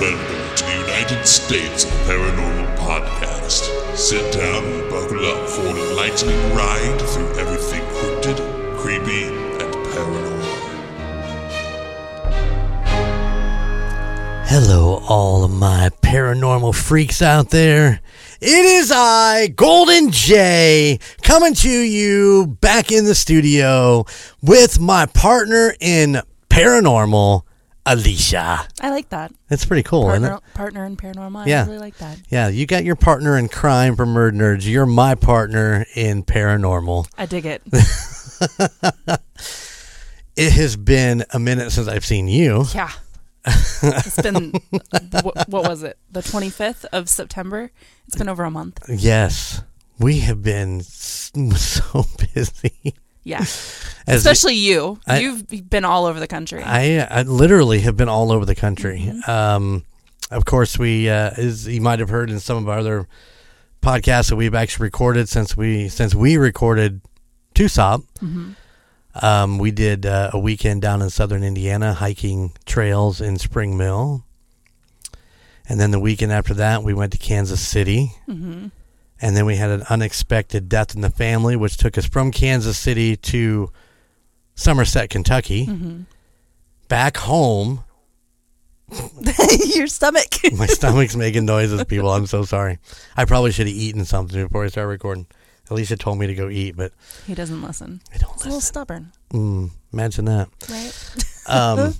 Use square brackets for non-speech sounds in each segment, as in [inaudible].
Welcome to the United States Paranormal Podcast. Sit down and buckle up for an enlightening ride through everything cryptid, creepy, and paranormal. Hello, all of my paranormal freaks out there. It is I, Golden J, coming to you back in the studio with my partner in paranormal, Alicia. I like that. That's pretty cool, isn't Partner, it? partner in paranormal. Yeah. I really like that. Yeah, you got your partner in crime for Murd Nerds. You're my partner in paranormal. I dig it. [laughs] It has been a minute since I've seen you. yeah. It's been, what, what was it? The 25th of September? It's been over a month. Yes, we have been [laughs] so busy. Yeah. [laughs] Especially you. I- You've been all over the country. I, I literally have been all over the country. Mm-hmm. Um, of course, we uh, as you might have heard in some of our other podcasts that we've actually recorded since we since we recorded Tucson. Mm-hmm. Um, we did uh, a weekend down in southern Indiana hiking trails in Spring Mill, and then the weekend after that we went to Kansas City. hmm And then we had an unexpected death in the family, which took us from Kansas City to Somerset, Kentucky. hmm Back home, [laughs] Your stomach. [laughs] my stomach's making noises, people. I'm so sorry. I probably should have eaten something before I started recording. Alicia told me to go eat, but he doesn't listen. I don't He's a little stubborn, Mm, imagine that. right? [laughs] Um,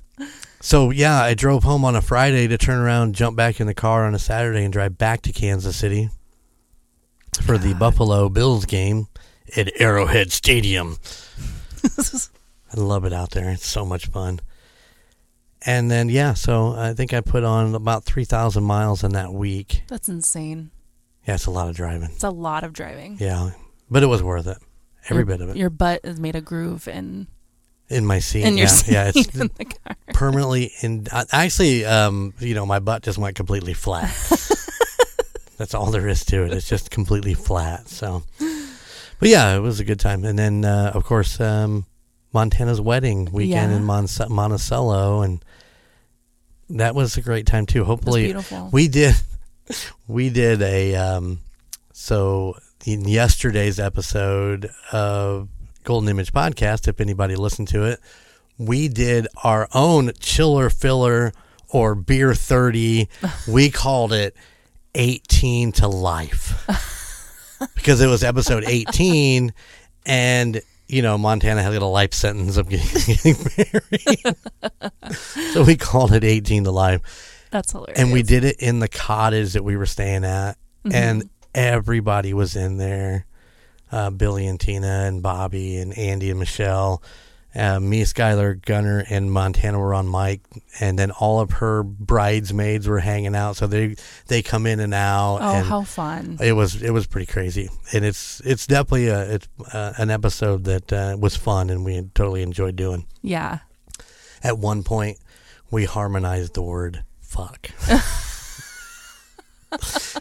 so, yeah, I drove home on a Friday to turn around, jump back in the car on a Saturday, and drive back to Kansas City for the Buffalo Bills game at Arrowhead Stadium. I love it out there. It's so much fun. And then yeah, so I think I put on about three thousand miles in that week. That's insane. Yeah, it's a lot of driving. It's a lot of driving. Yeah, but it was worth it. Every your, bit of it. Your butt is made a groove in, In my seat. in your yeah, seat yeah, it's [laughs] in the car. permanently in. Actually, um, you know, my butt just went completely flat. [laughs] That's all there is to it. It's just completely flat. So, but yeah, it was a good time. And then, uh, of course, um, Montana's wedding weekend Yeah. in Monticello, and that was a great time too. Hopefully, we did [laughs] we did a um so in yesterday's episode of golden image podcast if anybody listened to it we did our own chiller filler or beer 30 [laughs] we called it 18 to life [laughs] because it was episode 18 and you know montana had a life sentence of getting, [laughs] getting married so we called it 18 to life That's hilarious. and we did it in the cottage that we were staying at, and everybody was in there. Uh, Billy and Tina and Bobby and Andy and Michelle, uh, me, Skylar, Gunner, and Montana were on mic, and then all of her bridesmaids were hanging out. So they they come in and out. Oh, and how fun! it was it was pretty crazy, and it's it's definitely a it's uh, an episode that uh, was fun, and we totally enjoyed doing. Yeah, At one point, we harmonized the word fuck. [laughs]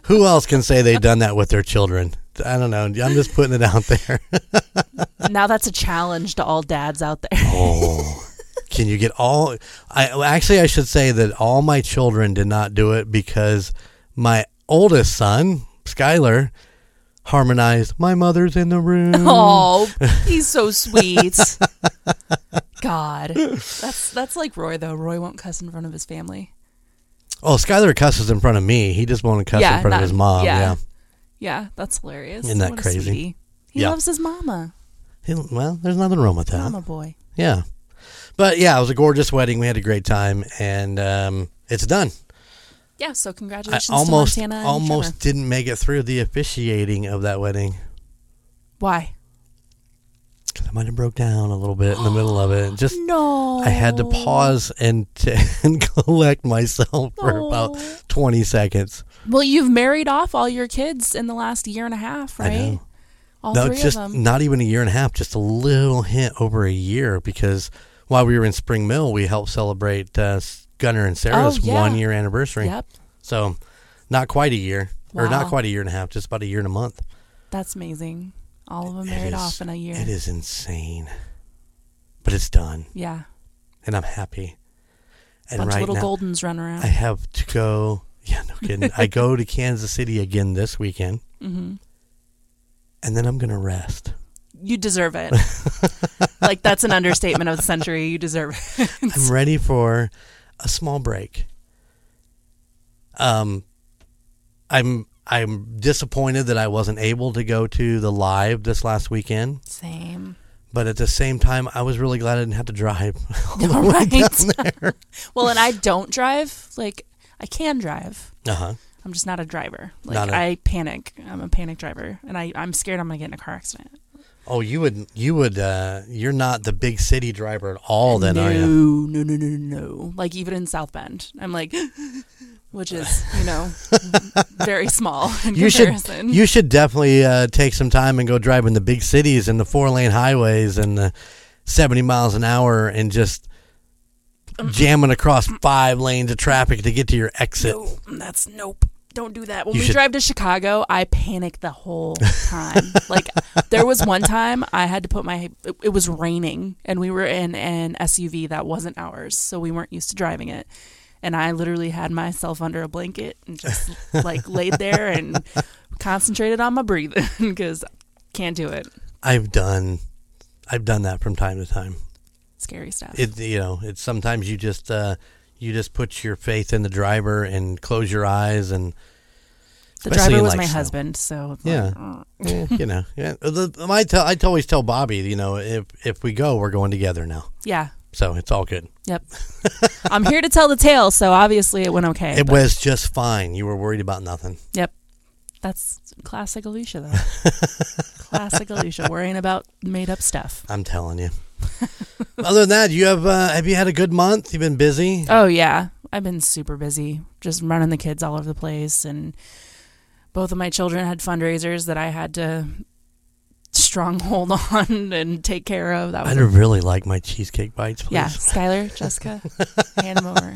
Who else can say they've done that with their children? I don't know. I'm just putting it out there. [laughs] now that's a challenge to all dads out there. Oh, can you get all? I well, actually I should say that all my children did not do it because my oldest son, Skylar, harmonized. My mother's in the room. Oh, [laughs] he's so sweet. God, that's that's like Roy though. Roy won't cuss in front of his family. Oh, Skylar cusses in front of me. He just won't cuss Yeah, in front of his mom. yeah. Yeah. Yeah, that's hilarious. Isn't that What a crazy? sweetie. He Yeah. loves his mama, He- well, there's nothing wrong with that. mama boy. Yeah. But yeah, it was a gorgeous wedding. We had a great time, and um, it's done. Yeah, so I congratulations almost to Montana and almost Trevor. didn't make it through the officiating of that wedding. Why? I might have broke down a little bit in the middle of it. Just [gasps] No, I had to pause and, [laughs] and collect myself for about Oh. 20 seconds. Well, you've married off all your kids in the last year and a half, I right? All no, three just of them. not even a year and a half, just a little hint over a year because while we were in Spring Mill, we helped celebrate uh, Gunner and Sarah's Oh, yeah. one year anniversary. Yep, So not quite a year, or not quite a year and a half, just about a year and a month. that's amazing. All of them It married is- off in a year. It is insane, but it's done, Yeah. and I'm happy. And bunch right of little now, Goldens run around. I have to go. Yeah, no [laughs] kidding. I go to Kansas City again this weekend, hmm and then I'm gonna rest. You deserve it. [laughs] like that's an understatement of the century. You deserve it. I'm ready for a small break. Um, I'm I'm disappointed that I wasn't able to go to the live this last weekend, Same. but at the same time, I was really glad I didn't have to drive. [laughs] [laughs] All right. [laughs] well, and I don't drive. Like I can drive. Uh huh. I'm just not a driver. Like Not a- I panic. I'm a panic driver, and I I'm scared I'm gonna get in a car accident. Oh, you would you would uh, you're not the big city driver at all, then, no, are you? no, no, no, no, no. Like even in South Bend, I'm like, which is you know [laughs] very small in You should you should definitely uh, take some time and go drive in the big cities and the four lane highways and the 70 miles an hour and just jamming across five lanes of traffic to get to your exit. no, that's nope. Don't do that. When You we should- drive to Chicago, I panic the whole time. [laughs] like there was one time I had to put my it, it was raining and we were in an SUV that wasn't ours, so we weren't used to driving it. And I literally had myself under a blanket and just like laid there and concentrated on my breathing [laughs] because can't do it. I've done I've done that from time to time. Scary stuff. It you know, it's sometimes you just uh, you just put your faith in the driver and close your eyes and the driver was like, my snow. husband, so Yeah. like, "Mm." [laughs] eh, you know, yeah. The, I tell I always tell Bobby, you know, if if we go, we're going together now. yeah, So it's all good. yep. [laughs] I'm here to tell the tale, so obviously it went okay. It but was just fine. You were worried about nothing. Yep. That's classic Alicia, though. [laughs] classic Alicia, worrying about made up stuff. I'm telling you. [laughs] Other than that, you have uh, have you had a good month? You've been busy. Oh yeah, I've been super busy, just running the kids all over the place, and both of my children had fundraisers that I had to stronghold [laughs] on and take care of. That was I'd really like my cheesecake bites, please. Yeah, Skylar, [laughs] Jessica, hand them over.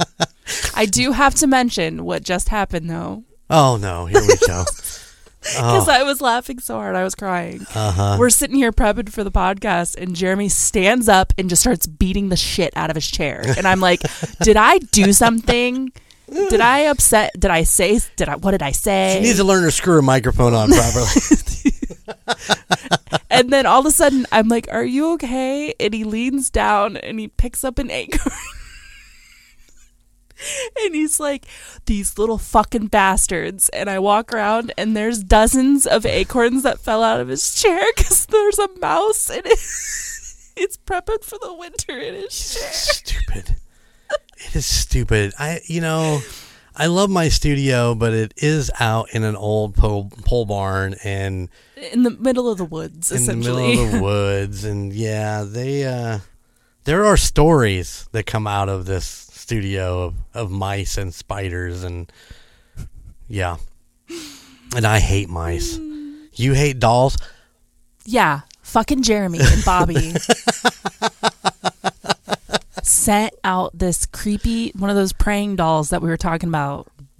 I do have to mention what just happened though, Oh no, here we go. because [laughs] Oh, I was laughing so hard I was crying. uh huh. We're sitting here prepping for the podcast, and Jeremy stands up and just starts beating the shit out of his chair. And I'm like, "Did I do something? Did I upset? Did I say? Did I? What did I say? She say?" needs to learn to screw a microphone on properly. [laughs] and then all of a sudden, I'm like, "Are you okay?" And he leans down and he picks up an acorn. [laughs] And he's like, these little fucking bastards. And I walk around, and there's dozens of acorns that fell out of his chair [laughs] because there's a mouse and it, it's prepping for the winter in his chair. stupid. It is stupid. I, you know, I love my studio, but it is out in an old pole, pole barn and In the middle of the woods, in the essentially. middle of the woods. And yeah, they, uh, there are stories that come out of this studio of, of mice and spiders and yeah. And I hate mice. You hate dolls? yeah, fucking Jeremy and Bobby [laughs] sent out this creepy one of those praying dolls that we were talking about. [laughs]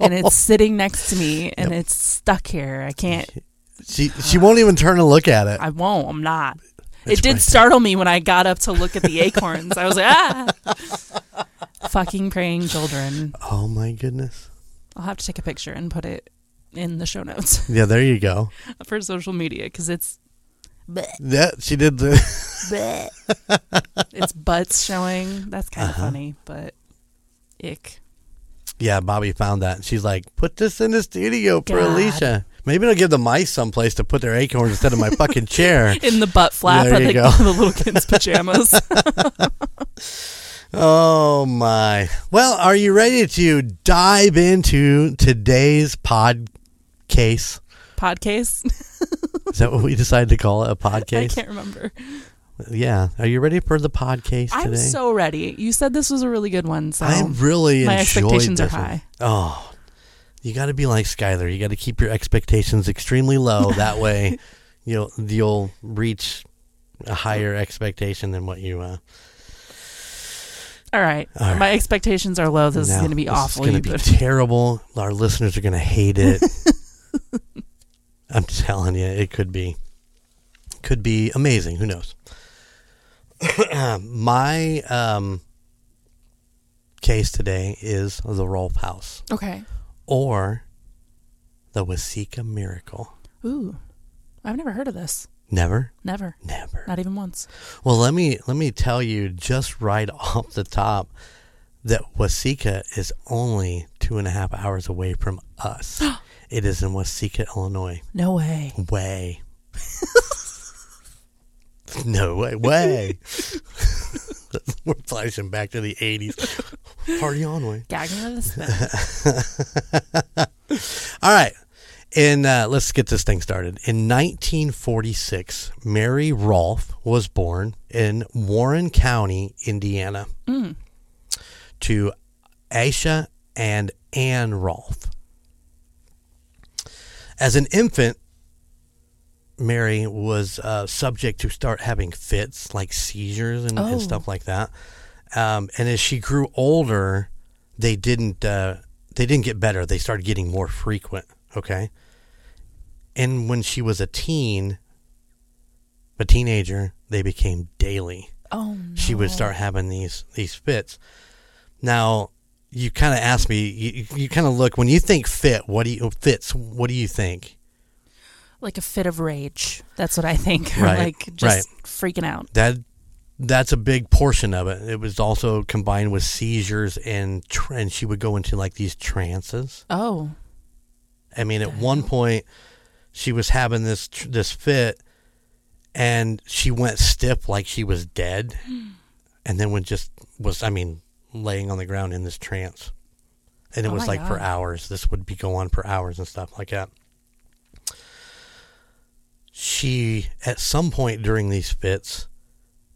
and it's sitting next to me and it's stuck here. I can't She she won't even turn and look at it. I won't. I'm not. It's it did right startle me when I got up to look at the acorns. I was like, ah. [laughs] Fucking praying children. Oh my goodness. I'll have to take a picture and put it in the show notes Yeah, there you go. [laughs] for social media because it's bleh, Yeah, she did the bleh. [laughs] it's butts showing. That's kind of Uh-huh. funny, but ick. Yeah, Bobby found that. She's like, put this in the studio for Alicia. Maybe it'll give the mice someplace to put their acorns instead of my fucking chair. [laughs] In the butt flap There you go. [laughs] the little kids' pajamas. Oh my. Well, are you ready to dive into today's pod case? Podcast. Is that what we decided to call it? A [laughs] podcast? I can't remember. Yeah. Are you ready for the podcast I'm today? so ready. You said this was a really good one, so I'm really my expectations are this one. high. Oh, you got to be like Skylar. You got to keep your expectations extremely low. [laughs] that way, you'll you'll reach a higher expectation than what you. Uh, All right. All right. My expectations are low. This is going to be awful. It's going to be terrible. Our listeners are going to hate it. [laughs] I'm [laughs] telling you, it could be, could be amazing. Who knows? [clears throat] my um, case today is the Roff House Okay. or the Watseka Miracle. Ooh, I've never heard of this. Never, Never. never. Not even once. Well, let me let me tell you just right [laughs] off the top that Watseka is only two and a half hours away from us. [gasps] it is in Watseka, Illinois. No way. Way. [laughs] no way. Way. [laughs] We're flashing back to the eighties. Party on way. Gagging a spit. [laughs] All right. And uh, let's get this thing started. In 1946, Mary Roff was born in Warren County, Indiana, to Aisha and Ann Roff. As an infant, Mary was uh, subject to start having fits, like seizures and, Oh. and stuff like that. Um, and as she grew older, they didn't uh, they didn't get better. They started getting more frequent. Okay, and when she was a teen, a teenager, they became daily. Oh no. She would start having these these fits. Now, you kind of asked me. You, you kind of look when you think fit. What do you fits? What do you think? like a fit of rage. That's what I think. [laughs] Right, like just freaking out. that that's a big portion of it. It was also combined with seizures and tr- and she would go into like these trances. Oh. I mean, at one point she was having this tr- this fit and she went stiff like she was dead [gasps] and then when just was I mean laying on the ground in this trance. And it Oh was like for hours. This would be go on for hours and stuff like that. She at some point during these fits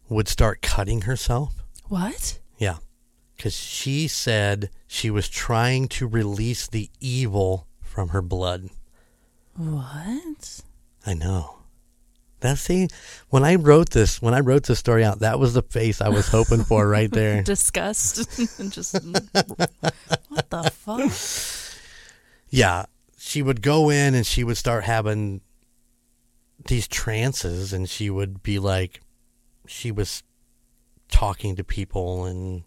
would start cutting herself. What? Yeah. Because she said she was trying to release the evil from her blood. What? I know. That's see, when I wrote this, when I wrote this story out, that was the face I was hoping for [laughs] right there. Disgust. [laughs] and just mm, what the fuck? Yeah. She would go in and she would start having these trances and she would be like she was talking to people and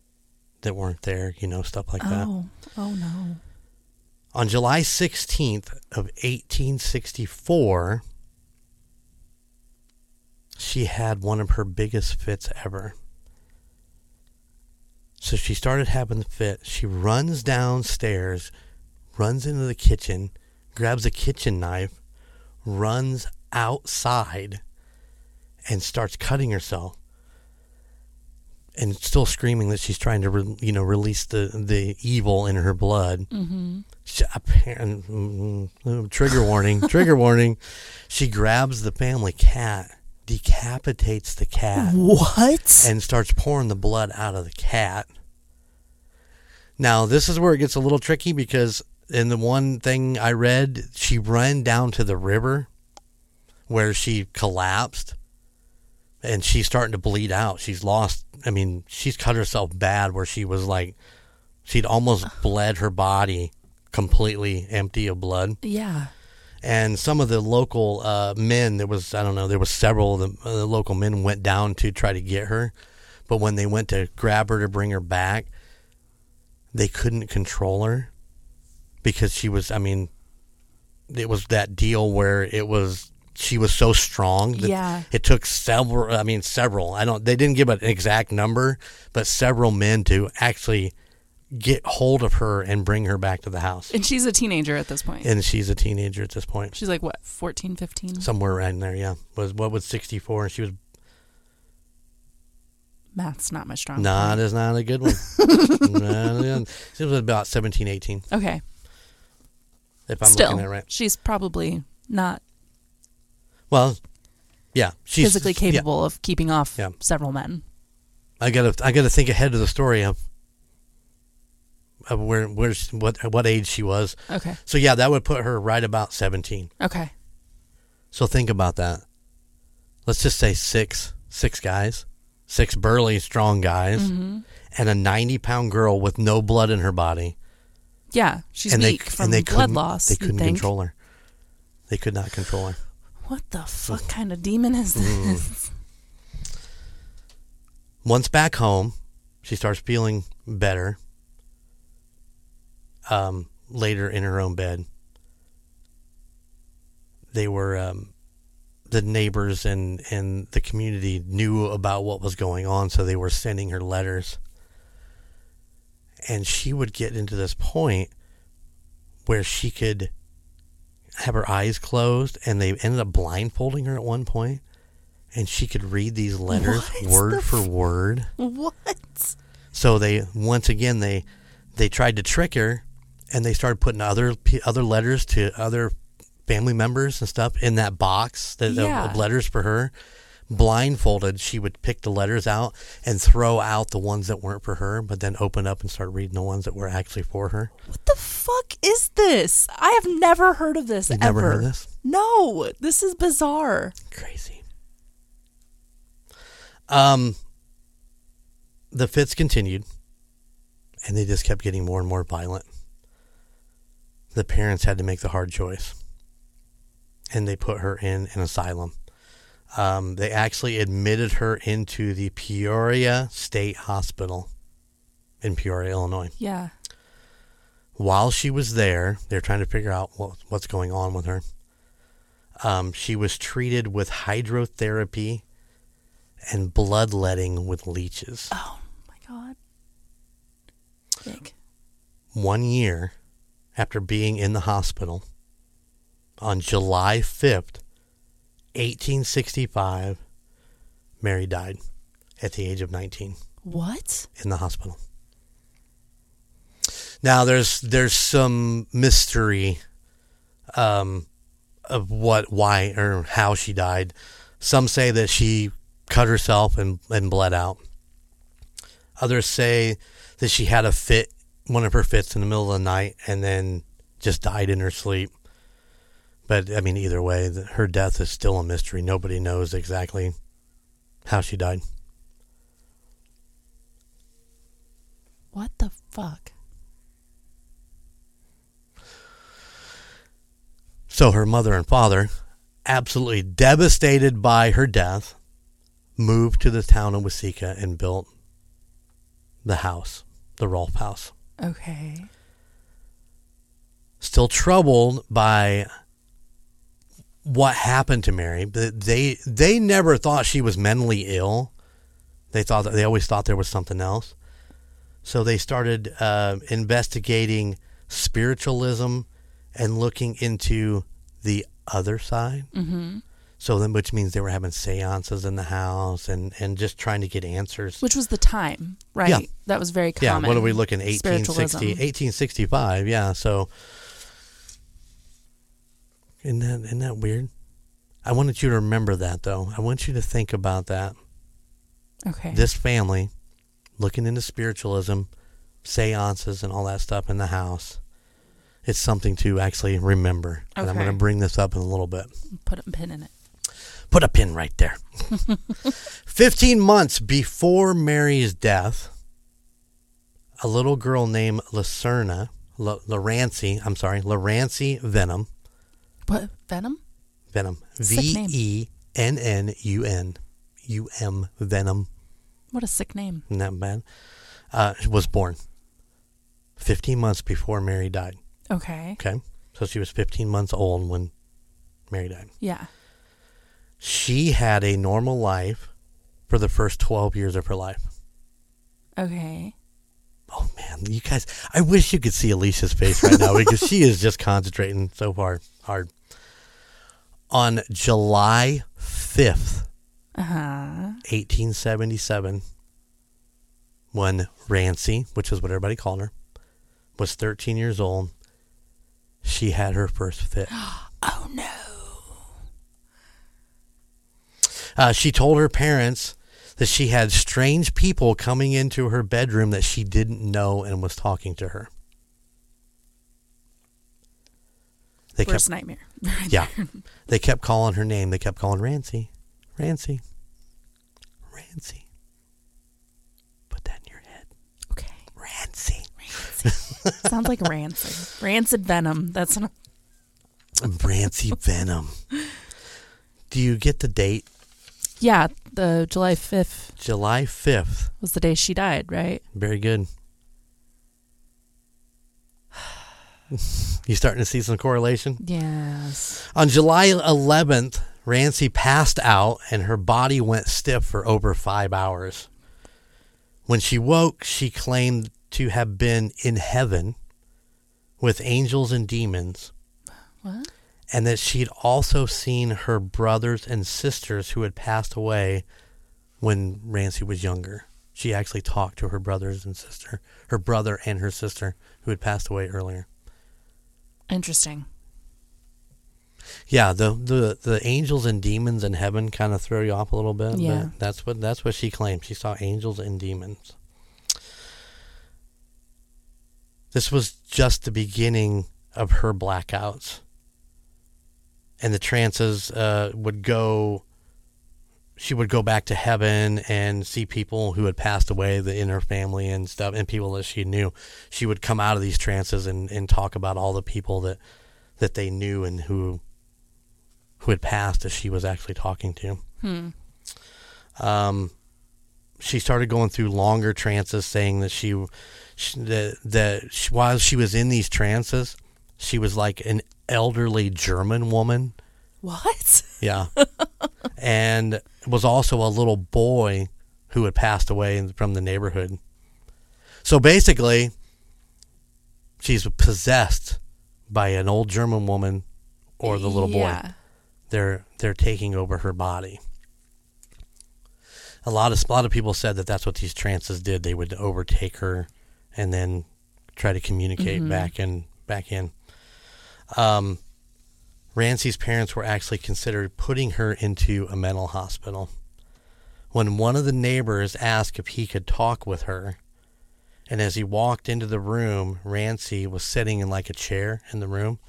that weren't there, you know, stuff like that. Oh. Oh no. On July 16th of 1864, she had one of her biggest fits ever. So she started having the fit. She runs downstairs, runs into the kitchen, grabs a kitchen knife, runs outside, and starts cutting herself. And still screaming that she's trying to, re- you know, release the the evil in her blood. Mm-hmm. She, apparent, mm, trigger warning, trigger warning. [laughs] She grabs the family cat, decapitates the cat, What? and starts pouring the blood out of the cat. Now, this is where it gets a little tricky because in the one thing I read, she ran down to the river where she collapsed and she's starting to bleed out. She's lost, I mean, she's cut herself bad where she was like, she'd almost bled her body completely empty of blood yeah. And some of the local uh, men there was i don't know there was several of the, uh, the local men went down to try to get her but when they went to grab her to bring her back they couldn't control her because she was i mean it was that deal where it was she was so strong that Yeah. it took several i mean several i don't they didn't give an exact number but several men to actually get hold of her and bring her back to the house And she's a teenager at this point. and she's a teenager at this point She's like what, 14, 15? somewhere around there. Yeah, was what was sixty four, and she was Math's not my strong not point. is not a good one. [laughs] She was about 17, 18, Okay. if I'm Still, looking at it right. she's probably not Well, yeah, she's physically yeah, capable of keeping off Yeah. several men. I gotta I gotta think ahead of the story of of where where's what what age she was. Okay. So yeah, that would put her right about seventeen. Okay. So think about that. Let's just say six six guys, six burly strong guys, hmm and a ninety pound girl with no blood in her body. Yeah, she's and weak they from and they blood couldn't- loss. They couldn't control her. They could not control her. What the fuck kind of demon is Mm. this? Once back home, she starts feeling better. Um, later in her own bed. They were um, the neighbors and and the community knew about what was going on, so they were sending her letters. And she would get into this point where she could have her eyes closed, and they ended up blindfolding her at one point, and she could read these letters What word for f- word. What? So they once again they they tried to trick her, and they started putting other other letters to other family members and stuff in that box that, of- Yeah. of letters for her. Blindfolded, she would pick the letters out and throw out the ones that weren't for her, but then open up and start reading the ones that were actually for her. What the fuck is this? I have never heard of this You've ever. never heard of this? No, this is bizarre. Crazy. Um, the fits continued, and they just kept getting more and more violent. The parents had to make the hard choice, and they put her in an asylum. Um, they actually admitted her into the Peoria State Hospital in Peoria, Illinois. Yeah. While she was there, they're trying to figure out what, what's going on with her. Um, she was treated with hydrotherapy and bloodletting with leeches. Oh my god. Big. One year after being in the hospital, on July 5th, 1865, Mary died at the age of 19 What? in the hospital. Now there's there's some mystery um, of what, why, or how she died. Some say that she cut herself and, and bled out. Others say that she had a fit, one of her fits in the middle of the night, and then just died in her sleep. But I mean, either way, the- her death is still a mystery. Nobody knows exactly how she died. What the fuck? So her mother and father, absolutely devastated by her death, moved to the town of Watseka and built the house, the Roff house. Okay. Still troubled by what happened to Mary, but they they never thought she was mentally ill. They thought that they always thought there was something else. So they started uh, investigating spiritualism and looking into the other side. Mm-hmm. So then, which means they were having seances in the house and, and just trying to get answers. Which was the time, right? Yeah. That was very common. yeah, what are we looking? 1860, Spiritualism. 1865. Yeah, so isn't that isn't that weird? I wanted you to remember that though. I want you to think about that. Okay. This family looking into spiritualism, seances, and all that stuff in the house. It's something to actually remember. And I'm going to bring this up in a little bit. Put a pin in it. Put a pin right there. [laughs] 15 months before Mary's death, a little girl named Lacerna, La- Lurancy, I'm sorry, Lurancy Vennum, What venom? Vennum, V. E N N U N, U M, Vennum, What a sick name. that bad? Uh, was born 15 months before Mary died. Okay. Okay. So she was 15 months old when Mary died. Yeah. She had a normal life for the first 12 years of her life. Okay. Oh man, you guys! I wish you could see Alicia's face right now because she is just concentrating so far hard. On July fifth, Uh huh. eighteen seventy-seven, when Rancy, which is what everybody called her, was thirteen years old, she had her first fit. [gasps] Oh no. Uh, she told her parents that she had strange people coming into her bedroom that she didn't know and was talking to her. They kept Worst nightmare. [laughs] Yeah. They kept calling her name. They kept calling Rancy. Rancy. Rancy. Put that in your head. Okay. Rancy. Rancy. Sounds like rancid. Rancid venom. That's an, Rancy Vennum. Do you get the date? Yeah. The July fifth July 5th. was the day she died, right? Very good. You starting to see some correlation? Yes. On July 11th, Rancy passed out and her body went stiff for over five hours. When she woke, she claimed to have been in heaven with angels and demons, What? And that she'd also seen her brothers and sisters who had passed away when Rancy was younger. She actually talked to her brothers and sister, her brother and her sister who had passed away earlier. Interesting. Yeah, the the the angels and demons in heaven kind of throw you off a little bit. Yeah. but that's what that's what she claimed. She saw angels and demons. This was just the beginning of her blackouts, and the trances uh, would go. She would go back to heaven and see people who had passed away the, in her family and stuff, and people that she knew. She would come out of these trances and, and talk about all the people that that they knew and who who had passed as she was actually talking to. Hmm. Um, she started going through longer trances, saying that she, she that that she, while she was in these trances, she was like an elderly German woman. What? Yeah, [laughs] and was also a little boy who had passed away from the neighborhood. So basically, she's possessed by an old German woman or the little boy they're they're taking over her body. A lot of a lot of people said that that's what these trances did. They would overtake her and then try to communicate back and back in. Um, Rancy's parents were actually considered putting her into a mental hospital. When one of the neighbors asked if he could talk with her, and as he walked into the room, Rancy was sitting in like a chair in the room.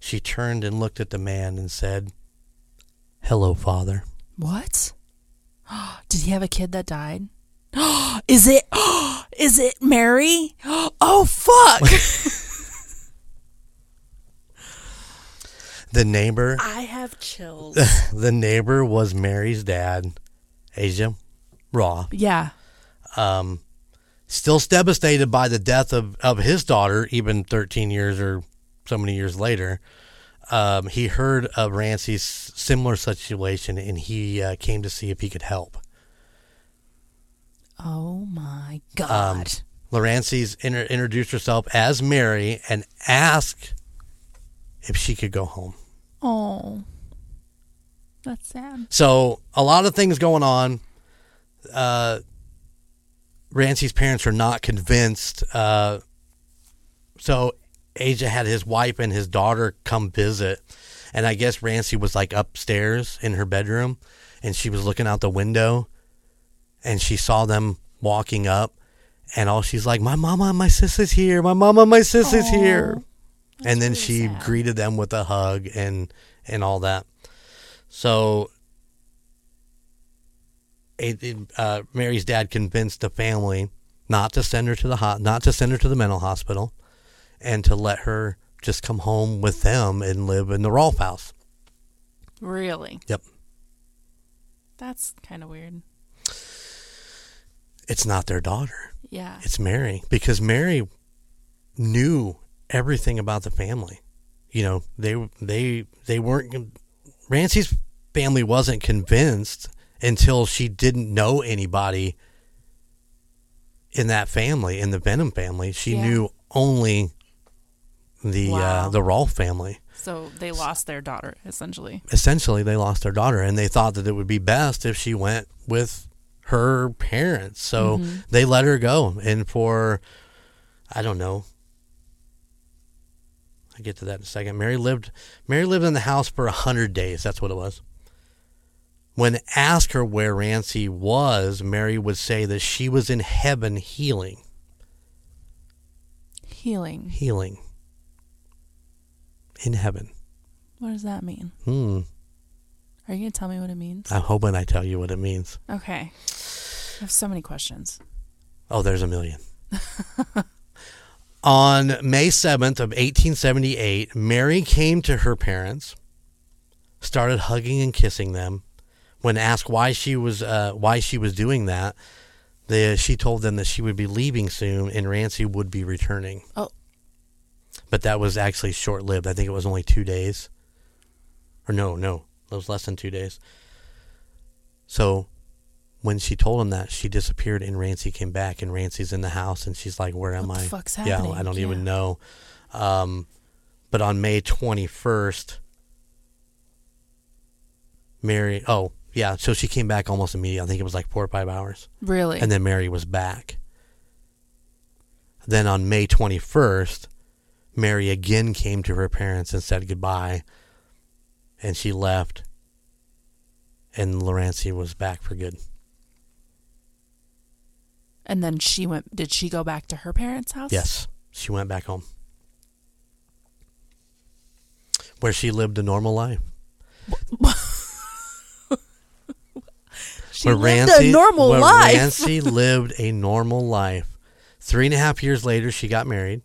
She turned and looked at the man and said, Hello, father. What? [gasps] Did he have a kid that died? [gasps] Is it? [gasps] Is it Mary? Oh fuck! [laughs] The neighbor I have chills. [laughs] the neighbor was Mary's dad, Asa Raw. yeah. Um still devastated by the death of, of his daughter, even thirteen years or so many years later. Um, he heard of Rancy's similar situation and he uh, came to see if he could help. Oh my Um, god. Lurancy's inter- introduced herself as Mary and asked if she could go home. oh, that's sad. So a lot of things going on. Uh, Rancy's parents are not convinced. Uh, so Asa had his wife and his daughter come visit, and I guess Rancy was like upstairs in her bedroom, and she was looking out the window, and she saw them walking up, and all she's like, "My mama and my is here. My mama and my sister's is here." And then really she sad. greeted them with a hug and and all that. So, it, it, uh, Mary's dad convinced the family not to send her to the ho- not to send her to the mental hospital, and to let her just come home with them and live in the Roff house. Really? Yep, That's kind of weird. it's not their daughter; Yeah. it's Mary because Mary knew everything about the family. You know, they they they weren't. Rancy's family wasn't convinced until she didn't know anybody in that family, in the Vennum family. She Yeah. knew only the uh, the Roff family. So they lost their daughter essentially. Essentially, they lost their daughter, and they thought that it would be best if she went with her parents. So Mm-hmm. they let her go, and for I don't know. I get to that in a second. Mary lived Mary lived in the house for a hundred days. That's what it was. When asked her where Rancy was, Mary would say that she was in heaven healing. Healing. Healing. In heaven. What does that mean? Hmm. Are you gonna tell me what it means? I'm hoping I tell you what it means. Okay. I have so many questions. Oh, there's a million. [laughs] On May 7th of 1878, Mary came to her parents, started hugging and kissing them. When asked why she was uh, why she was doing that, the, she told them that she would be leaving soon and Rancy would be returning. Oh. but that was actually short lived. I think it was only two days. Or no, no, it was less than two days. So when she told him that, she disappeared and Rancy came back and Rancy's in the house and she's like, Where am What the I? fuck's yeah. I don't even know. Um, but on May 21st, Mary, oh, yeah, so she came back almost immediately. I think it was like four or five hours. Really? And then Mary was back. Then on May 21st, Mary again came to her parents and said goodbye. And she left. And Lurancy was back for good. And then she went. Did she go back to her parents' house? Yes, she went back home. Where she lived a normal life. [laughs] She where lived Rancy- a normal where life. Rancy [laughs] lived a normal life. Three and a half years later, she got married,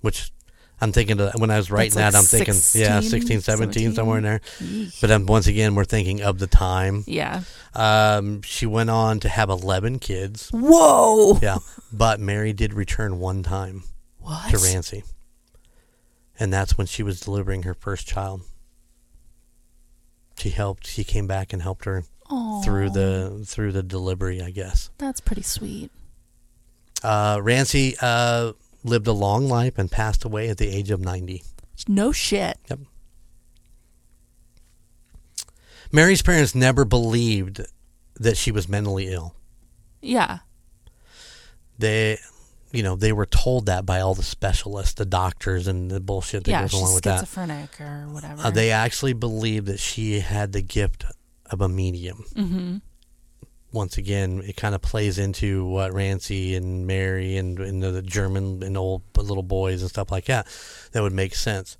which I'm thinking of, when I was writing That's that, I'm thinking, yeah, 16, 16, 17, somewhere in there. Yeesh. But um, once again, we're thinking of the time. yeah. Um, she went on to have 11 kids. Whoa. Yeah. But Mary did return one time What? to Rancy. And that's when she was delivering her first child. She helped, she came back and helped her Aw, through the through the delivery, I guess. That's pretty sweet. Uh, Rancy uh, lived a long life and passed away at the age of 90. No shit. Yep. Mary's parents never believed that she was mentally ill. Yeah. They, you know, they were told that by all the specialists, the doctors, and the bullshit that yeah. goes along with that. schizophrenic or whatever. Uh, they actually believed that she had the gift of a medium. mm-hmm. Once again, it kind of plays into what Rancy and Mary and, and the German and old little boys and stuff like that. That would make sense.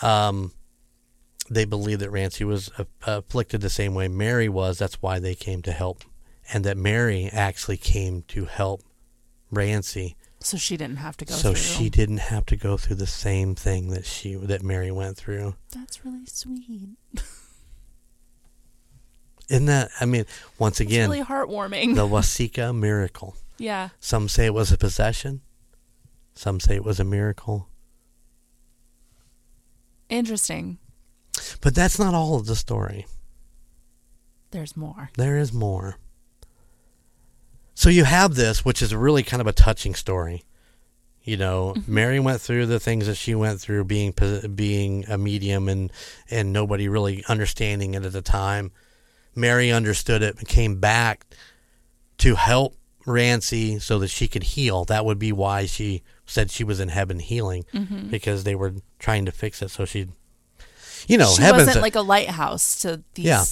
Um, they believed that Rancy was afflicted the same way Mary was. That's why they came to help, and that Mary actually came to help Rancy, So she didn't have to go so through. she didn't have to go through the same thing that she that Mary went through. That's really sweet. [laughs] Isn't that? I mean, once again, It's really heartwarming. the [laughs] Watseka miracle. yeah. Some say it was a possession. Some say it was a miracle. Interesting. But that's not all of the story. There's more. There is more. So you have this, which is really kind of a touching story. You know, mm-hmm. Mary went through the things that she went through, being being a medium, and and nobody really understanding it at the time. Mary understood it and came back to help Rancy so that she could heal. That would be why she said she was in heaven healing mm-hmm. because they were trying to fix it. So she, you know, she wasn't a- like a lighthouse to these Yeah.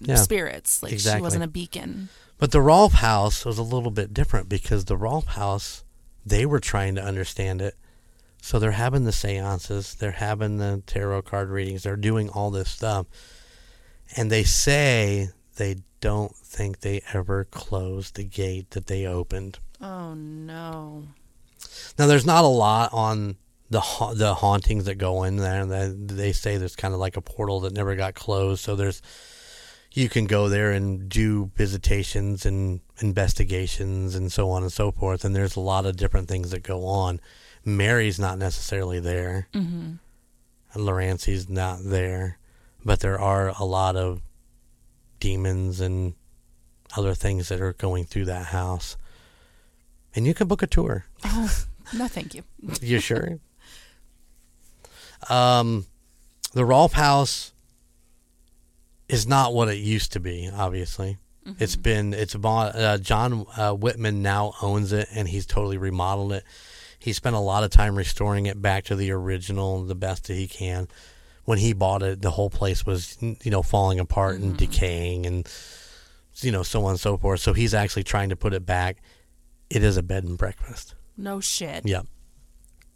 Yeah. spirits. Like Exactly. she wasn't a beacon. But the Roff House was a little bit different because the Roff House, they were trying to understand it. So they're having the seances, they're having the tarot card readings, they're doing all this stuff. And they say they don't think they ever closed the gate that they opened. Oh no. Now, there's not a lot on the ha- the hauntings that go in there. They, they say there's kind of like a portal that never got closed. So there's you can go there and do visitations and investigations and so on and so forth. And there's a lot of different things that go on. Mary's not necessarily there. Mm-hmm. And Lurancy's not there, but there are a lot of demons and other things that are going through that house. And you can book a tour. Oh no, thank you. [laughs] You sure? um, the Roff House is not what it used to be. Obviously, it's been it's bought. Uh, John uh, Whitman now owns it, and he's totally remodeled it. He spent a lot of time restoring it back to the original, the best that he can. When he bought it, the whole place was you know falling apart and decaying, and you know so on and so forth. So he's actually trying to put it back. It is a bed and breakfast. No shit. Yep.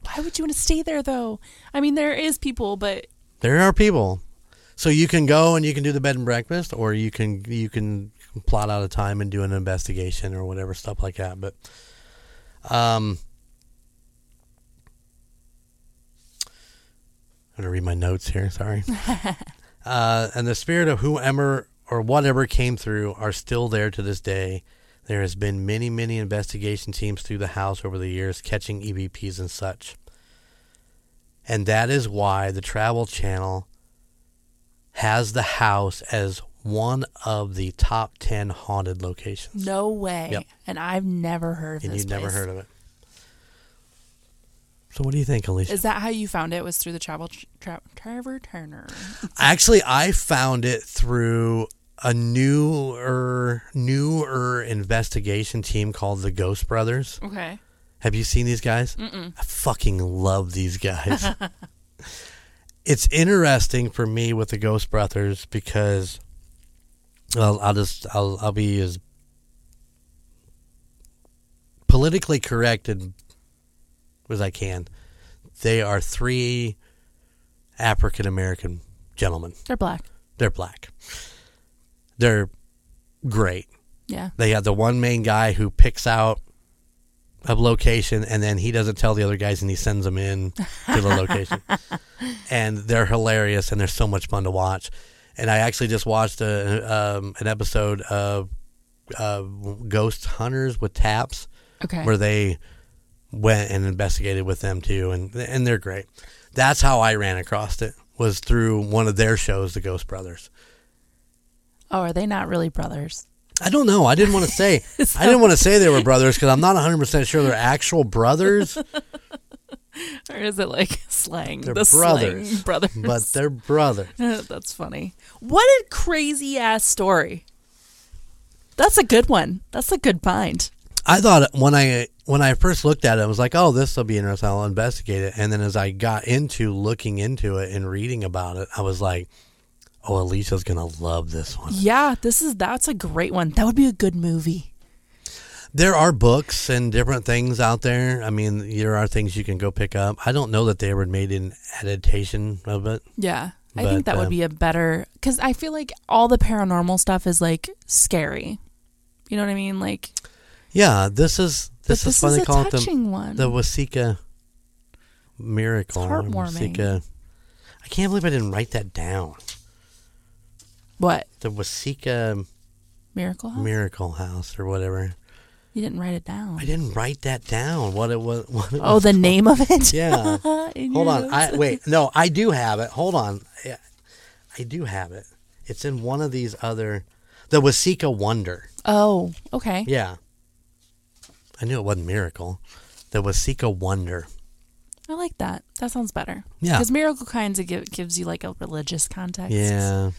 Why would you want to stay there though? I mean, there is people, but There are people. So you can go and you can do the bed and breakfast, or you can you can plot out a time and do an investigation or whatever stuff like that. But, um, I'm gonna read my notes here. Sorry. [laughs] uh, and the spirit of whoever or whatever came through are still there to this day. There has been many, many investigation teams through the house over the years catching EVPs and such. And that is why the Travel Channel has the house as one of the top 10 haunted locations. No way. Yep. And I've never heard of and this you've never heard of it. So what do you think, Alicia? Is that how you found it? Was through the travel tra- Trevor Turner? Actually, I found it through a newer newer investigation team called the Ghost Brothers. Okay. Have you seen these guys? Mm-mm. I fucking love these guys. [laughs] it's interesting for me with the Ghost Brothers because well, I'll just I'll I'll be as politically correct and as I can. They are three African American gentlemen. They're black. They're black. They're great. Yeah. They have the one main guy who picks out a location and then he doesn't tell the other guys and he sends them in to the location. [laughs] and they're hilarious and they're so much fun to watch. And I actually just watched a, um, an episode of uh, Ghost Hunters with Taps Okay. where they went and investigated with them too and and they're great. That's how I ran across it was through one of their shows, the Ghost Brothers. oh, are they not really brothers? I don't know. I didn't want to say. [laughs] I didn't want to say they were brothers because I'm not 100 percent sure they're actual brothers, [laughs] Or is it like [laughs] slang? They're the brothers, slang brothers. but they're brothers. That's funny. What a crazy ass story. That's a good one. That's a good find. I thought when I when I first looked at it, I was like, "Oh, this will be interesting. I'll investigate it." And then as I got into looking into it and reading about it, I was like, "Oh, Alicia's gonna love this one." Yeah, this is that's a great one. That would be a good movie. There are books and different things out there. I mean, there are things you can go pick up. I don't know that they ever made an adaptation of it. Yeah. I But, think that would um, be a better cuz I feel like all the paranormal stuff is like scary. You know what I mean? Like Yeah, this is this, this is funny. is a Call it the one. the Watseka miracle. It's heartwarming. Watseka. I can't believe I didn't write that down. what? The Watseka Miracle House? Miracle House or whatever. you didn't write it down. I didn't write that down. What it was. [laughs] What it Oh, was the called. name of it? Yeah. [laughs] Hold on. I wait. [laughs] No, I do have it. Hold on. Yeah, I do have it. It's in one of these other. The Watseka Wonder. Oh, okay. Yeah. I knew it wasn't Miracle. The Watseka Wonder. I like that. That sounds better. Yeah. Because miracle kinds of give, gives you like a religious context. Yeah.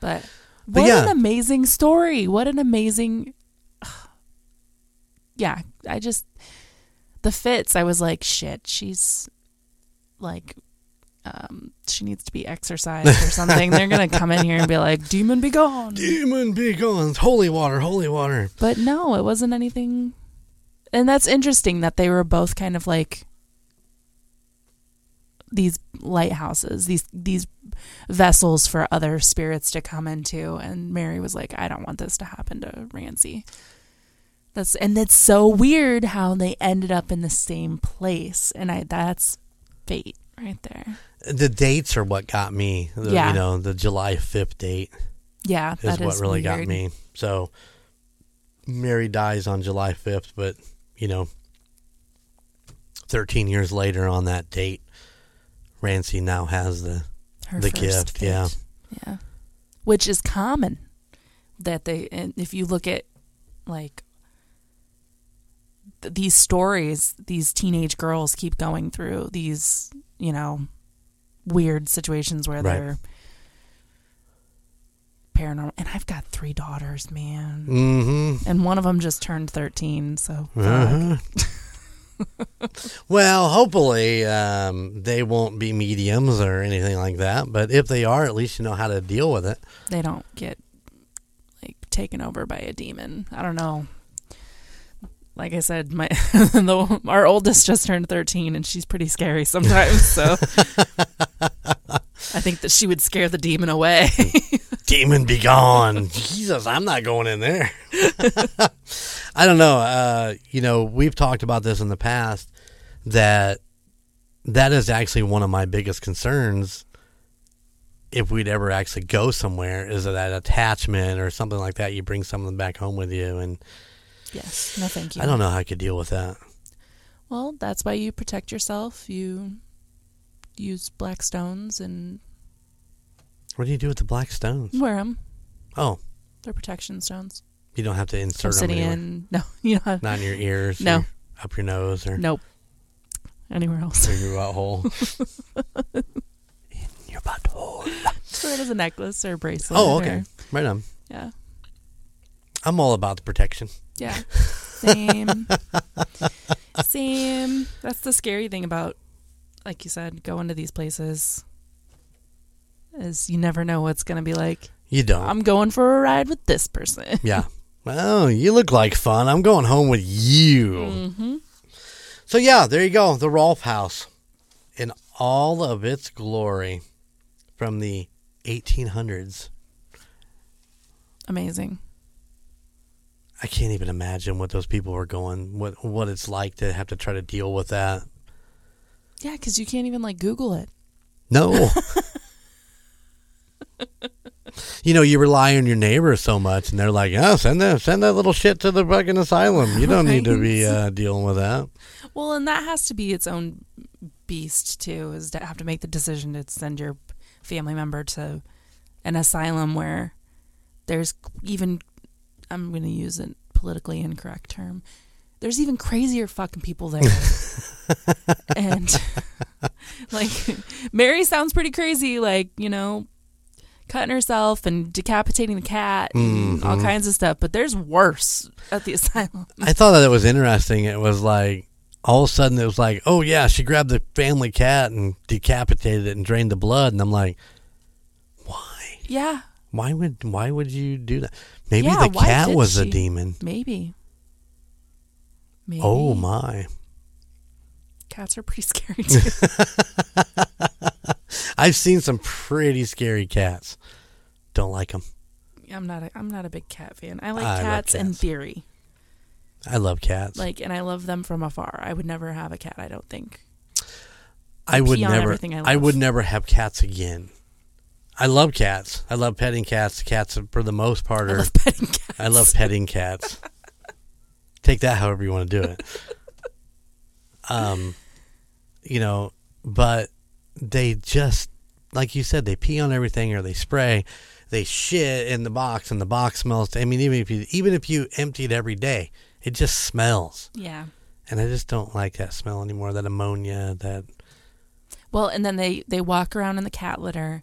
But But what yeah. an amazing story. What an amazing. [sighs] Yeah, I just. The fits, I was like, shit, she's like. Um, she needs to be exercised or something. They're gonna come in here and be like, "Demon, be gone!" Demon be gone. Holy water. Holy water. But no, it wasn't anything. And that's interesting that they were both kind of like these lighthouses, these these vessels for other spirits to come into. And Mary was like, I don't want this to happen to Rancy. That's and it's so weird how they ended up in the same place. And I that's fate right there. The dates are what got me. The, Yeah. You know, the July 5th date Yeah, is what is really got me. So Mary dies on July 5th, but, you know, 13 years later on that date, Rancy now has the. Her The gift, yeah. Yeah. Which is common that they and if you look at like th- these stories these teenage girls keep going through these, you know, weird situations where Right. they're paranormal and I've got three daughters, man. Mm-hmm. And one of them just turned 13, so. Uh-huh. [laughs] well, hopefully um, they won't be mediums or anything like that. But if they are, at least you know how to deal with it. they don't get like taken over by a demon. I don't know. Like I said, my [laughs] the, our oldest just turned thirteen, and she's pretty scary sometimes. So [laughs] I think that she would scare the demon away. Demon be gone. Jesus, I'm not going in there. [laughs] I don't know. Uh, you know, we've talked about this in the past that that is actually one of my biggest concerns if we'd ever actually go somewhere is that attachment or something like that you bring someone back home with you and Yes. No, thank you. I don't know how I could deal with that. Well, that's why you protect yourself. You use black stones and What do you do with the black stones? wear them. Oh, They're protection stones. you don't have to insert them anywhere. Obsidian. [laughs] No, you don't have. Not in your ears. No. up your nose or Nope. Anywhere else. through your butthole. [laughs] in your butthole. Wear it as a necklace or a bracelet. Oh, okay. or- Right on. yeah. I'm all about the protection. Yeah. [laughs] Same. Same. That's the scary thing about, like you said, going to these places. Is you never know what's gonna be like. You don't. I'm going for a ride with this person. [laughs] yeah. Well, you look like fun. I'm going home with you. mm-hmm. So yeah, there you go. The Roff House in all of its glory from the 1800s. Amazing. I can't even imagine what those people were going, what what it's like to have to try to deal with that. Yeah, because you can't even like Google it. No. [laughs] you know, you rely on your neighbors so much, and they're like, "Oh, send that send that little shit to the fucking asylum. You don't need to be uh, dealing with that." Well, and that has to be its own beast too, is to have to make the decision to send your family member to an asylum where there's even I'm going to use a politically incorrect term. There's even crazier fucking people there. [laughs] and [laughs] like Mary sounds pretty crazy like, you know, cutting herself and decapitating the cat and all Mhm. kinds of stuff, but there's worse at the [laughs] asylum. I thought that it was interesting. It was like all of a sudden it was like, "Oh yeah, she grabbed the family cat and decapitated it and drained the blood," and I'm like, "Why? Yeah, Why would why would you do that? Maybe Yeah, the cat was a demon." maybe. Maybe. Oh my! Cats are pretty scary too. [laughs] I've seen some pretty scary cats. Don't like them. I'm not a I'm not a big cat fan. I like I love cats in theory. I love cats. Like and I love them from afar. I would never have a cat, I don't think. I would never. I I, would never have cats again. I love cats. I love petting cats. Cats, for the most part, I are. love petting cats. I love petting cats. [laughs] Take that however you want to do it. Um, you know, but they just like you said, they pee on everything or they spray, they shit in the box and the box smells. I mean, even if you even if you empty it every day, it just smells, Yeah. and I just don't like that smell anymore. That ammonia, that Well, and then they they walk around in the cat litter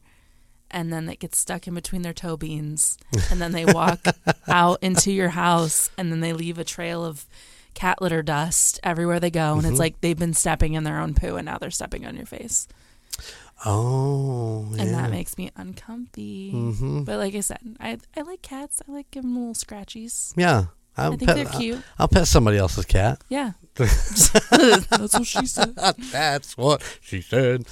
and then it gets stuck in between their toe beans [laughs] and then they walk out into your house and then they leave a trail of cat litter dust everywhere they go and Mhm. it's like they've been stepping in their own poo and now they're stepping on your face. Oh, And yeah. that makes me uncomfy. hmm But like I said, I I like cats. I like giving them little scratchies. Yeah, I'll I think pet, they're cute. I'll pet somebody else's cat. Yeah. [laughs] That's what she said. That's what she said.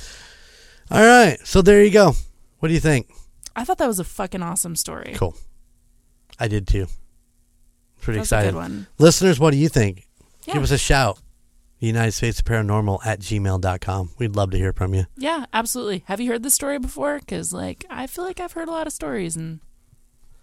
All right, so there you go. What do you think? I thought that was a fucking awesome story. Cool. I did too. Pretty That's a excited. good one. Listeners, what do you think? Yeah. Give us a shout. United States Paranormal at gmail.com. We'd love to hear from you. Yeah, absolutely. Have you heard this story before? Because, like, I feel like I've heard a lot of stories, and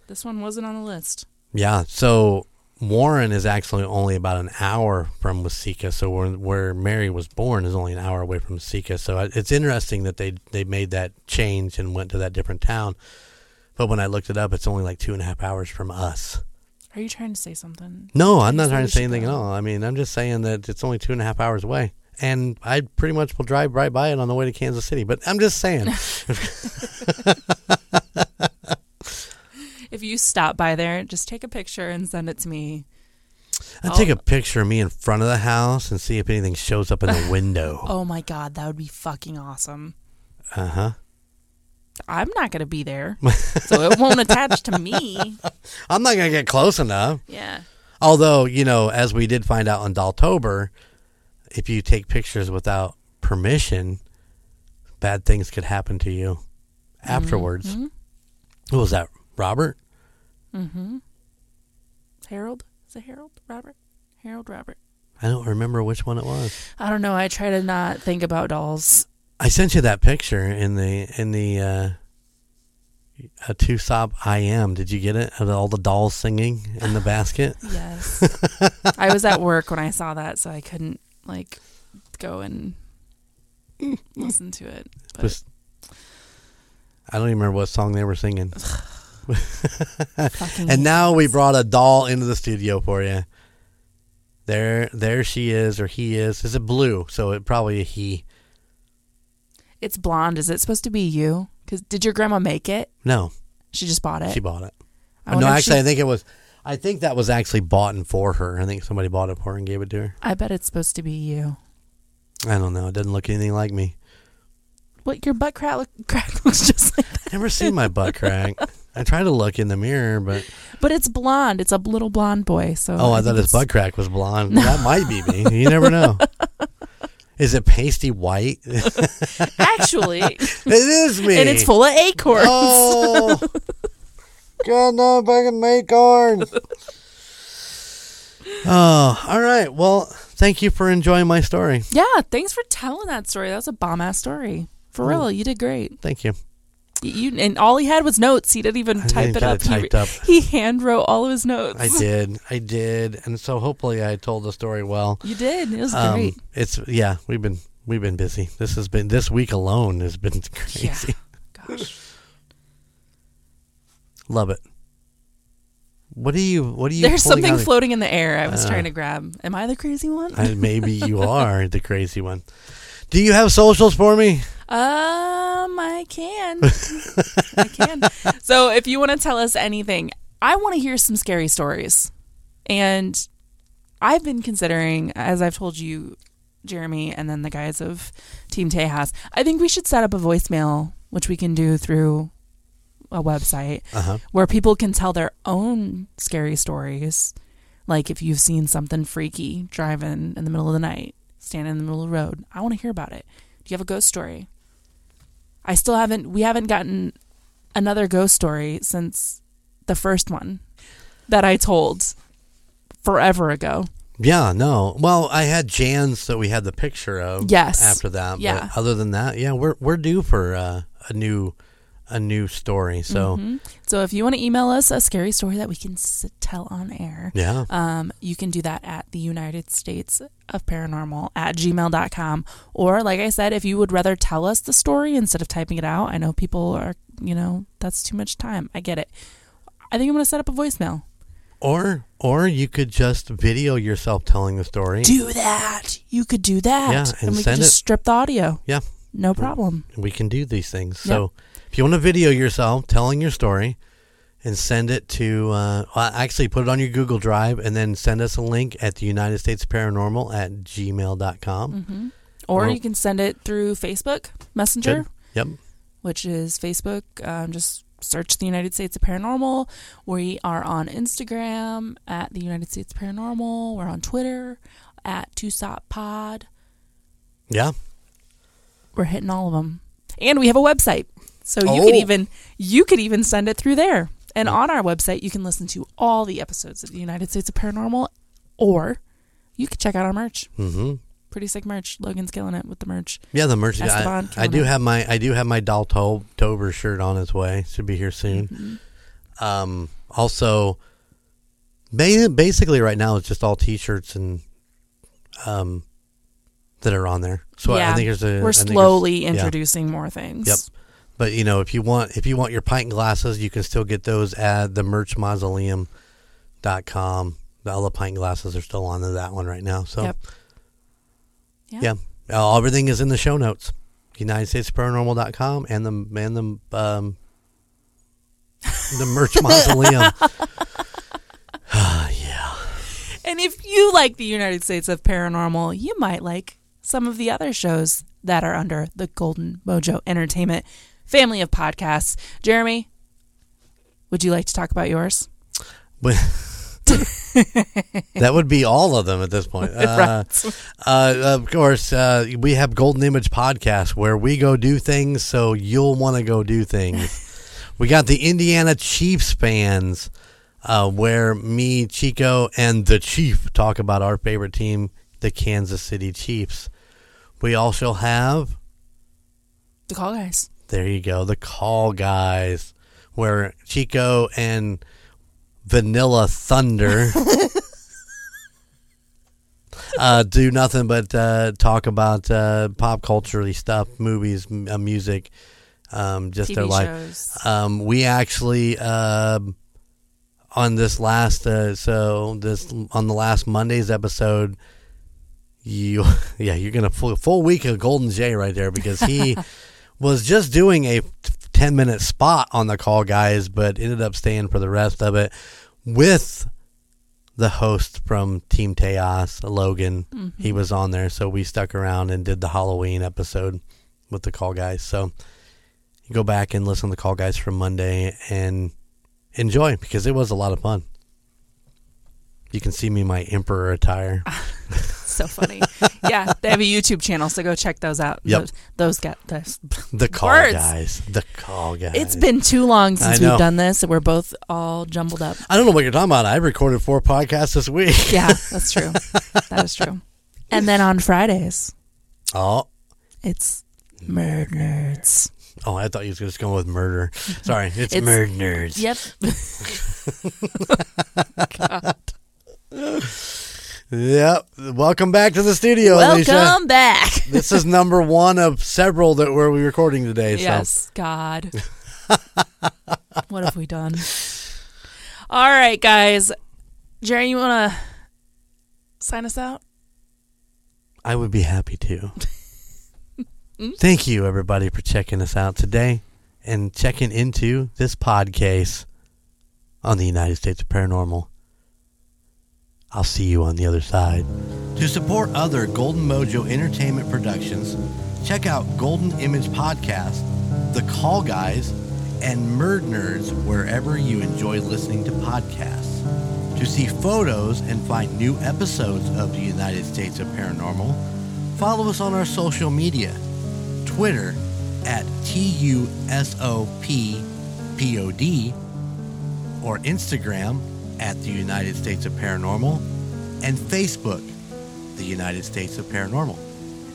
this one wasn't on the list. Yeah, so Warren is actually only about an hour from Watseka. So where, where Mary was born is only an hour away from Watseka. So it's interesting that they they made that change and went to that different town. But when I looked it up, it's only like two and a half hours from us. Are you trying to say something? No, I'm not trying to say anything at all. I mean, I'm just saying that it's only two and a half hours away. And I pretty much will drive right by it on the way to Kansas City. But I'm just saying. [laughs] [laughs] If you stop by there, just take a picture and send it to me. I'll take a picture of me in front of the house and see if anything shows up in the [laughs] window. Oh my god, that would be fucking awesome. Uh huh. I'm not gonna be there, so it won't [laughs] attach to me. I'm not going to get close enough. Yeah. Although, you know, as we did find out on Daltober, if you take pictures without permission, bad things could happen to you afterwards. Mm-hmm. Who was that? Robert? mm-hmm. Harold? Is it Harold? Robert? Harold Robert. I don't remember which one it was. I don't know. I try to not think about dolls. I sent you that picture in the in the uh a two stop I am. Did you get it? Of all the dolls singing in the basket. [laughs] Yes. I was at work when I saw that, so I couldn't like go and listen to it. But I don't even remember what song they were singing. [laughs] And now we brought a doll into the studio for you. There, there she is, or he is. Is it blue? So it probably a he. It's blonde. Is it supposed to be you? Because did your grandma make it? No, She just bought it. she bought it. I no, wonder if actually, she- I think it was. I think that was actually bought in for her. I think somebody bought it for her and gave it to her. I bet it's supposed to be you. I don't know. It doesn't look anything like me. What your butt crack, look, [laughs] crack looks just like that. Never seen my butt crack. I try to look in the mirror, but But it's blonde. It's a little blonde boy. So oh, I, think thought his it's- butt crack was blonde. [laughs] That might be me. You never know. Is it pasty white? [laughs] Actually, it is me. and it's full of acorns. Oh, God, no, fucking acorns. Oh, all right. Well, thank you for enjoying my story. Yeah, thanks for telling that story. That was a bomb ass story. For mm. real, you did great. Thank you. You and all he had was notes. He didn't even I type it up. he, up. he hand wrote all of his notes. I did. I did. And so hopefully I told the story well. You did. It was Um, great. it's yeah, we've been we've been busy. This has been this week alone has been [laughs] Yeah. crazy. Gosh. Love it. What do you what do you There's something floating in the air. I was Uh, trying to grab. Am I the crazy one? I, maybe you [laughs] are the crazy one. Do you have socials for me? Um, I can. [laughs] I can. So if you want to tell us anything, I want to hear some scary stories. And I've been considering, as I've told you, Jeremy, and then the guys of Team Tejas, I think we should set up a voicemail, which we can do through a website Uh-huh. where people can tell their own scary stories. Like if you've seen something freaky driving in the middle of the night, standing in the middle of the road, I want to hear about it. Do you have a ghost story? I still haven't, we haven't gotten another ghost story since the first one that I told forever ago. Yeah, no. Well, I had Jan's that we had the picture of. Yes. After that, Yeah. But other than that, yeah, we're we're due for uh, a new a new story. So Mhm. So if you want to email us a scary story that we can s- tell on air, yeah, um, you can do that at the United States of Paranormal at gmail.com. Or, like I said, if you would rather tell us the story instead of typing it out, I know people are, you know, that's too much time. I get it. I think I'm going to set up a voicemail. or or you could just video yourself telling the story. Do that. You could do that. Yeah, and we could just it- strip the audio. Yeah. No problem. we can do these things. So if you want to video yourself telling your story and send it to, uh, well, actually put it on your Google Drive and then send us a link at the United States Paranormal at gmail.com. hmm Or Well- you can send it through Facebook Messenger. Good. Yep. which is Facebook. Um, just search the United States of Paranormal. We are on Instagram at the United States Paranormal. We're on Twitter at TUSOPPod. Yeah. We're hitting all of them, and we have a website, so you could Oh. even you could even send it through there. And on our website, you can listen to all the episodes of the United States of Paranormal, or you can check out our merch. hmm Pretty sick merch. Logan's killing it with the merch. Yeah, the merch. I, Esteban I do Kilmer. have my I do have my doll Daltober shirt on its way. Should be here soon. Mhm. Um, also, basically right now it's just all T-shirts and um that are on there. So I Yeah, think there's a We're slowly yeah. introducing more things. Yep. But you know, if you want if you want your pint glasses, you can still get those at the merchmausoleum.com. All the pint glasses are still on that one right now. So Yep. Yeah. yeah, everything is in the show notes. United States Paranormal.com and the and the um [laughs] the merch mausoleum. [laughs] [sighs] yeah. And if you like the United States of Paranormal, you might like some of the other shows that are under the Golden Mojo Entertainment family of podcasts. Jeremy, would you like to talk about yours? But that would be all of them at this point. [laughs] Uh, uh, of course, uh, we have Golden Image Podcast where we go do things so you'll want to go do things. [laughs] we got the Indiana Chiefs fans uh, where me, Chico, and the Chief talk about our favorite team, the Kansas City Chiefs. We also have, The Call Guys. There you go, the Call Guys, where Chico and Vanilla Thunder [laughs] uh, do nothing but uh, talk about uh, pop culture stuff, movies, m- uh, music, um, just their TV life. Um, we actually um on this last uh, so this on the last Monday's episode, you [laughs] yeah you're gonna full, full week of Golden Jay right there because he [laughs] was just doing a ten minute spot on the call guys, but ended up staying for the rest of it with the host from Team Teos, Logan. He mm-hmm. was on there, so we stuck around and did the Halloween episode with the call guys. So you go back and listen to the call guys from Monday and enjoy because it was a lot of fun. You can see me in my emperor attire. [laughs] So funny. Yeah, they have a YouTube channel, so go check those out. Yep. Those, those got those. [laughs] The call Words. guys. The call guys. It's been too long since we've done this, and we're both all jumbled up. I don't know what you're talking about. I recorded four podcasts this week. [laughs] Yeah, [laughs] that's true. that is true. And then on Fridays, Oh, it's Murd Nerds. oh! I thought you was just going with murder. Sorry, it's, It's- murder nerds. Yep. Yep. Welcome back to the studio, Alicia. Welcome back. [laughs] This is number one of several that we're recording today. So Yes, God. [laughs] what have we done? All right, guys. Jerry, you want to sign us out? I would be happy to. [laughs] Thank you, everybody, for checking us out today and checking into this podcast on the United States of Paranormal. I'll see you on the other side. To support other Golden Mojo Entertainment productions, check out Golden Image Podcast, The Call Guys, and Murd Nerds wherever you enjoy listening to podcasts. To see photos and find new episodes of the United States of Paranormal, follow us on our social media Twitter at TUSOPPOD or Instagram at the United States of Paranormal and Facebook, the United States of Paranormal.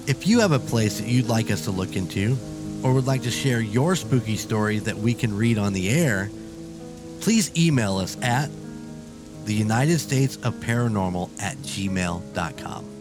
If you have a place that you'd like us to look into or would like to share your spooky story that we can read on the air, please email us at the United States of Paranormal at gmail.com.